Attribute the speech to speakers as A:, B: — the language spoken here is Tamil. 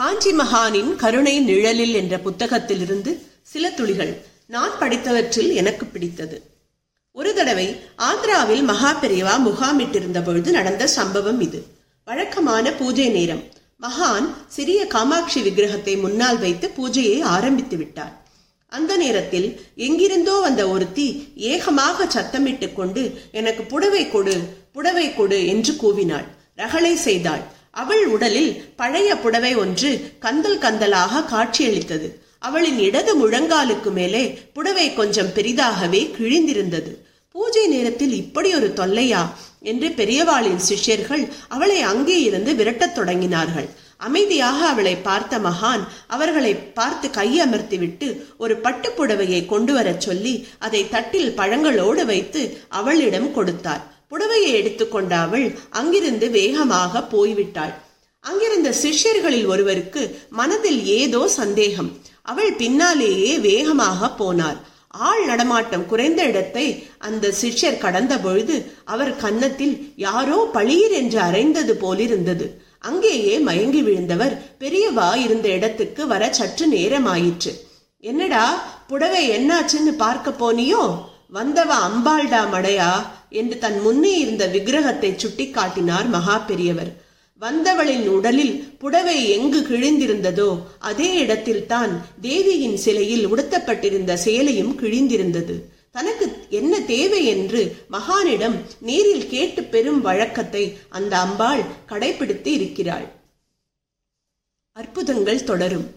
A: காஞ்சி மகானின் கருணை நிழலில் என்ற புத்தகத்திலிருந்து சில துளிகள் நான் படித்தவற்றில் எனக்கு பிடித்தது. ஒரு தடவை ஆந்திராவில் மகா பெரியவா முகாமிட்டிருந்த பொழுது நடந்த சம்பவம் இது. வழக்கமான பூஜை நேரம். மகான் சிறிய காமாட்சி விக்கிரகத்தை முன்னால் வைத்து பூஜையை ஆரம்பித்து விட்டார். அந்த நேரத்தில் எங்கிருந்தோ வந்த ஒருத்தி ஏகமாக சத்தமிட்டு கொண்டு எனக்கு புடவை கொடு புடவை கொடு என்று கூவினாள். ரகளை செய்தாள். அவள் உடலில் பழைய புடவை ஒன்று கந்தல் கந்தலாக காட்சியளித்தது. அவளின் இடது முழங்காலுக்கு மேலே புடவை கொஞ்சம் பெரிதாகவே கிழிந்திருந்தது. பூஜை நேரத்தில் இப்படி ஒரு தொல்லையா? என்று பெரியவாளின் சிஷ்யர்கள் அவளை அங்கே இருந்து விரட்டத் தொடங்கினார்கள். அமைதியாக அவளை பார்த்த மகான் அவர்களை பார்த்து கையமர்த்திவிட்டு ஒரு பட்டுப்புடவையை கொண்டு வரச் சொல்லி அதை தட்டில் பழங்களோடு வைத்து அவளிடம் கொடுத்தார். புடவையை எடுத்துக்கொண்ட அவள் அங்கிருந்து வேகமாக போய்விட்டாள். அங்கிருந்த சிஷ்யர்களில் ஒருவருக்கு மனதில் ஏதோ சந்தேகம். அவள் பின்னாலேயே வேகமாக போனார் ஆள் நடமாட்டம் குறைந்த இடத்தை அந்த சிஷ்யர் கடந்த பொழுது அவர் கன்னத்தில் யாரோ பளீர் என்று அரைந்தது போலிருந்தது. அங்கேயே மயங்கி விழுந்தவர் பெரியவா இருந்த இடத்துக்கு வர சற்று நேரமாயிற்று. என்னடா புடவை என்னாச்சுன்னு பார்க்க போனியோ? வந்தவா அம்பாள்டா மடையா? என்று தன் முன்னே இருந்த விக்கிரகத்தை சுட்டிக்காட்டினார் மகா பெரியவர் வந்தவளின் உடலில் புடவை எங்கு கிழிந்திருந்ததோ அதே இடத்தில்தான் தேவியின் சிலையில் உடுத்தப்பட்டிருந்த சேலையும் கிழிந்திருந்தது. தனக்கு என்ன தேவை என்று மகானிடம் நேரில் கேட்டு பெறும் வழக்கத்தை அந்த அம்பாள் கடைபிடித்து இருக்கிறாள். அற்புதங்கள் தொடரும்.